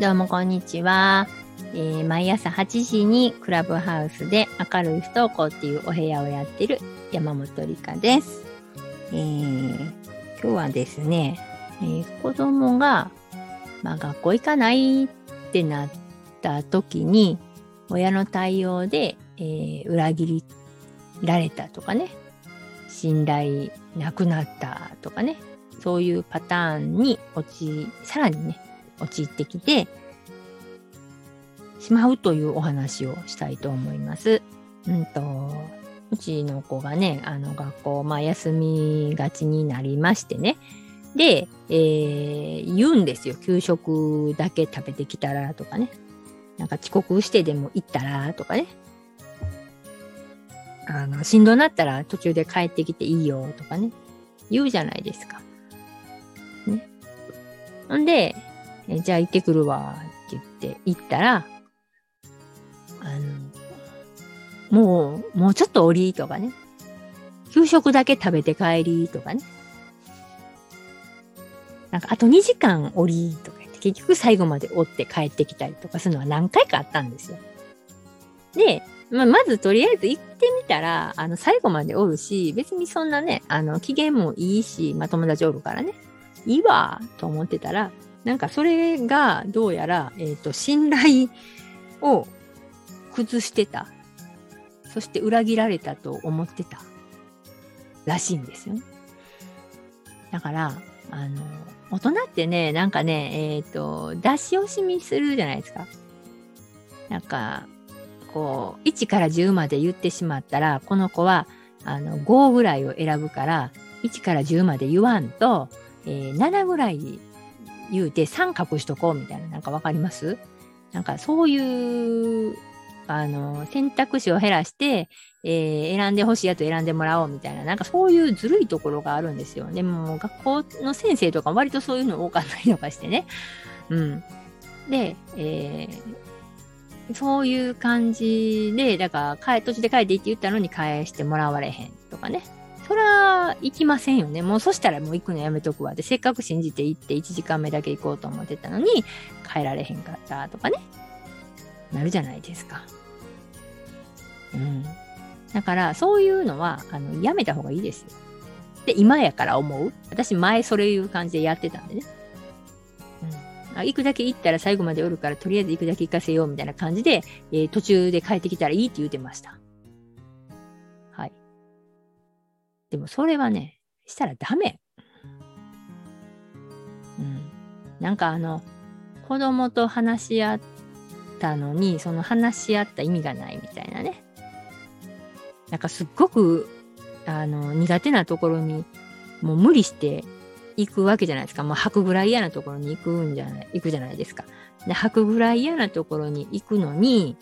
どうもこんにちは。えー毎朝8時にクラブハウスで明るい不登校っていうお部屋をやってる山本理香です。えー今日はですね、えー子供が、まあ、学校行かないってなった時に、親の対応で、えー裏切られたとかね、信頼なくなったとかね、そういうパターンに陥、さらにね、陥ってきてしまうというお話をしたいと思います。うんと、うちの子がね、あの学校、まあ休みがちになりましてね。で、えー言うんですよ。給食だけ食べてきたらとかね。なんか遅刻してでも行ったらとかね。あの、しんどなったら途中で帰ってきていいよとかね。言うじゃないですか。ね。んで、えじゃあ行ってくるわって言って行ったら、あの、もう、もうちょっと降りとかね。給食だけ食べて帰りとかね。なんか、あと2時間降りとか言って、結局最後まで追って帰ってきたりとかするのは何回かあったんですよ。で、まあ、まずとりあえず行ってみたら、あの、最後までおるし、別にそんなね、あの、機嫌もいいし、まあ、友達おるからね、いいわ、と思ってたら、なんかそれがどうやら、えっ、と、信頼を崩してた。そして裏切られたと思ってた。らしいんですよね。だから、あの、大人ってね、なんかね、えっ、と、出し惜しみするじゃないですか。なんか、こう、1から10まで言ってしまったら、この子は、あの、5ぐらいを選ぶから、1から10まで言わんと、えー7ぐらい言うて3隠しとこうみたいな、なんかわかります？なんかそういう、あの、選択肢を減らして、えー選んでほしいやつ選んでもらおうみたいな、なんかそういうずるいところがあるんですよ。でも、学校の先生とか割とそういうの多かったりとかしてね。うん。で、えーそういう感じで、だから、帰途中で帰っていいって言ったのに返してもらわれへんとかね。そら、行きませんよね。もうそしたらもう行くのやめとくわ。で、せっかく信じて行って1時間目だけ行こうと思ってたのに、帰られへんかったとかね。なるじゃないですか。うん。だから、そういうのは、あの、やめた方がいいですよ。で、今やから思う。私、前それいう感じでやってたんでね。うん。あ行くだけ行ったら最後までおるから、とりあえず行くだけ行かせようみたいな感じで、えー途中で帰ってきたらいいって言ってました。でも、それはね、したらダメ。うん。なんかあの、子供と話し合ったのに、その話し合った意味がないみたいなね。なんかすっごく、あの、苦手なところに、もう無理して行くわけじゃないですか。もう吐くぐらい嫌なところに行くんじゃない、行くじゃないですか。で、吐くぐらい嫌なところに行くのに、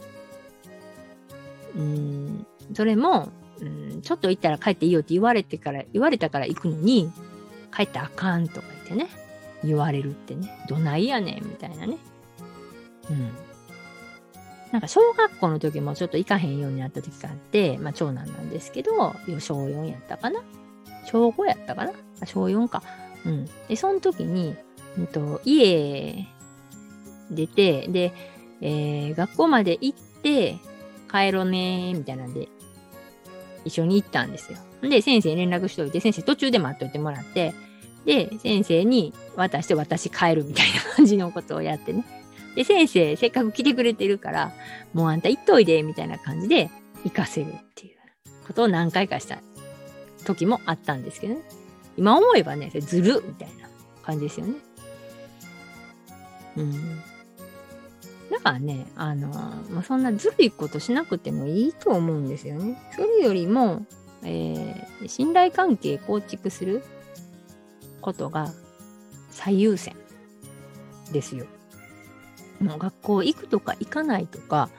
うん、それも、うん、ちょっと行ったら帰っていいよって言われてから、言われたから行くのに、帰ったらあかんとか言ってね、言われるってね、どないやねんみたいなね。うん。なんか小学校の時もちょっと行かへんようになった時があって、まあ長男なんですけど、小4やったかな小5やったかなあ小4か。うん。で、その時に、うんと、家出て、で、えー学校まで行って、帰ろうねー、みたいなんで、一緒に行ったんですよ。で、先生に連絡しといて、先生途中で待っといてもらって、で、先生に渡して私帰るみたいな感じのことをやってね。で、先生、せっかく来てくれてるから、もうあんた行っといで、みたいな感じで行かせるっていうことを何回かした時もあったんですけどね。今思えばね、ずるみたいな感じですよね。うん。だからね、あのまあ、そんなずるいことしなくてもいいと思うんですよね。それよりも、えー信頼関係構築することが最優先ですよ。もう学校行くとか行かないとか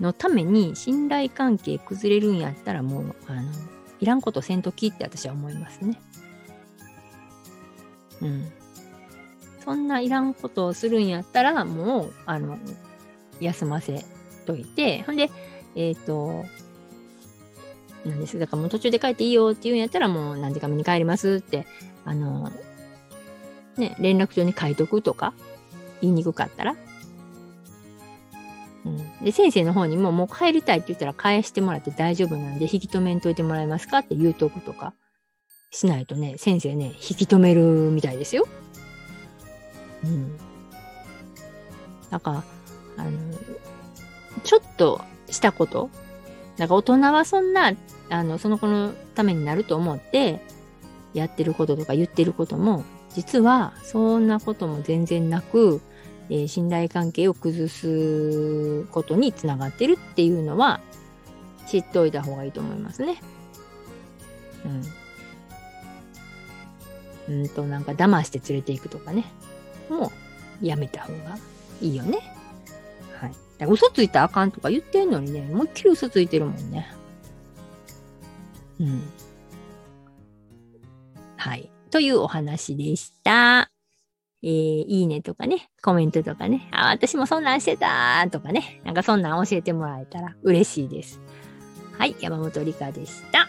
のために信頼関係崩れるんやったらもう、あの、いらんことせんときって私は思いますね。うん。そんないらんことをするんやったら、もう、あの、休ませといて、ほんで、えっ、と、なんです。だからもう途中で帰っていいよって言うんやったら、もう何時間目に帰りますって、あの、ね、連絡帳に書いとくとか、言いにくかったら、うんで、先生の方にももう帰りたいって言ったら返してもらって大丈夫なんで引き止めんといてもらえますかって言うとくとかしないとね、先生ね、引き止めるみたいですよ。うん。だか、あの、ちょっとしたこと、なんか大人はそんな、あの、その子のためになると思って、やってることとか言ってることも、実はそんなことも全然なく、えー、信頼関係を崩すことにつながってるっていうのは知っておいた方がいいと思いますね。うん。うんと、なんか騙して連れていくとかね。もうやめた方がいいよね。嘘ついたらあかんとか言ってんのにね、思いっきり嘘ついてるもんね。うん。はい。というお話でした。えー、いいねとかね、コメントとかね、あ、私もそんなんしてたとかね、なんかそんなん教えてもらえたら嬉しいです。はい、山本理香でした。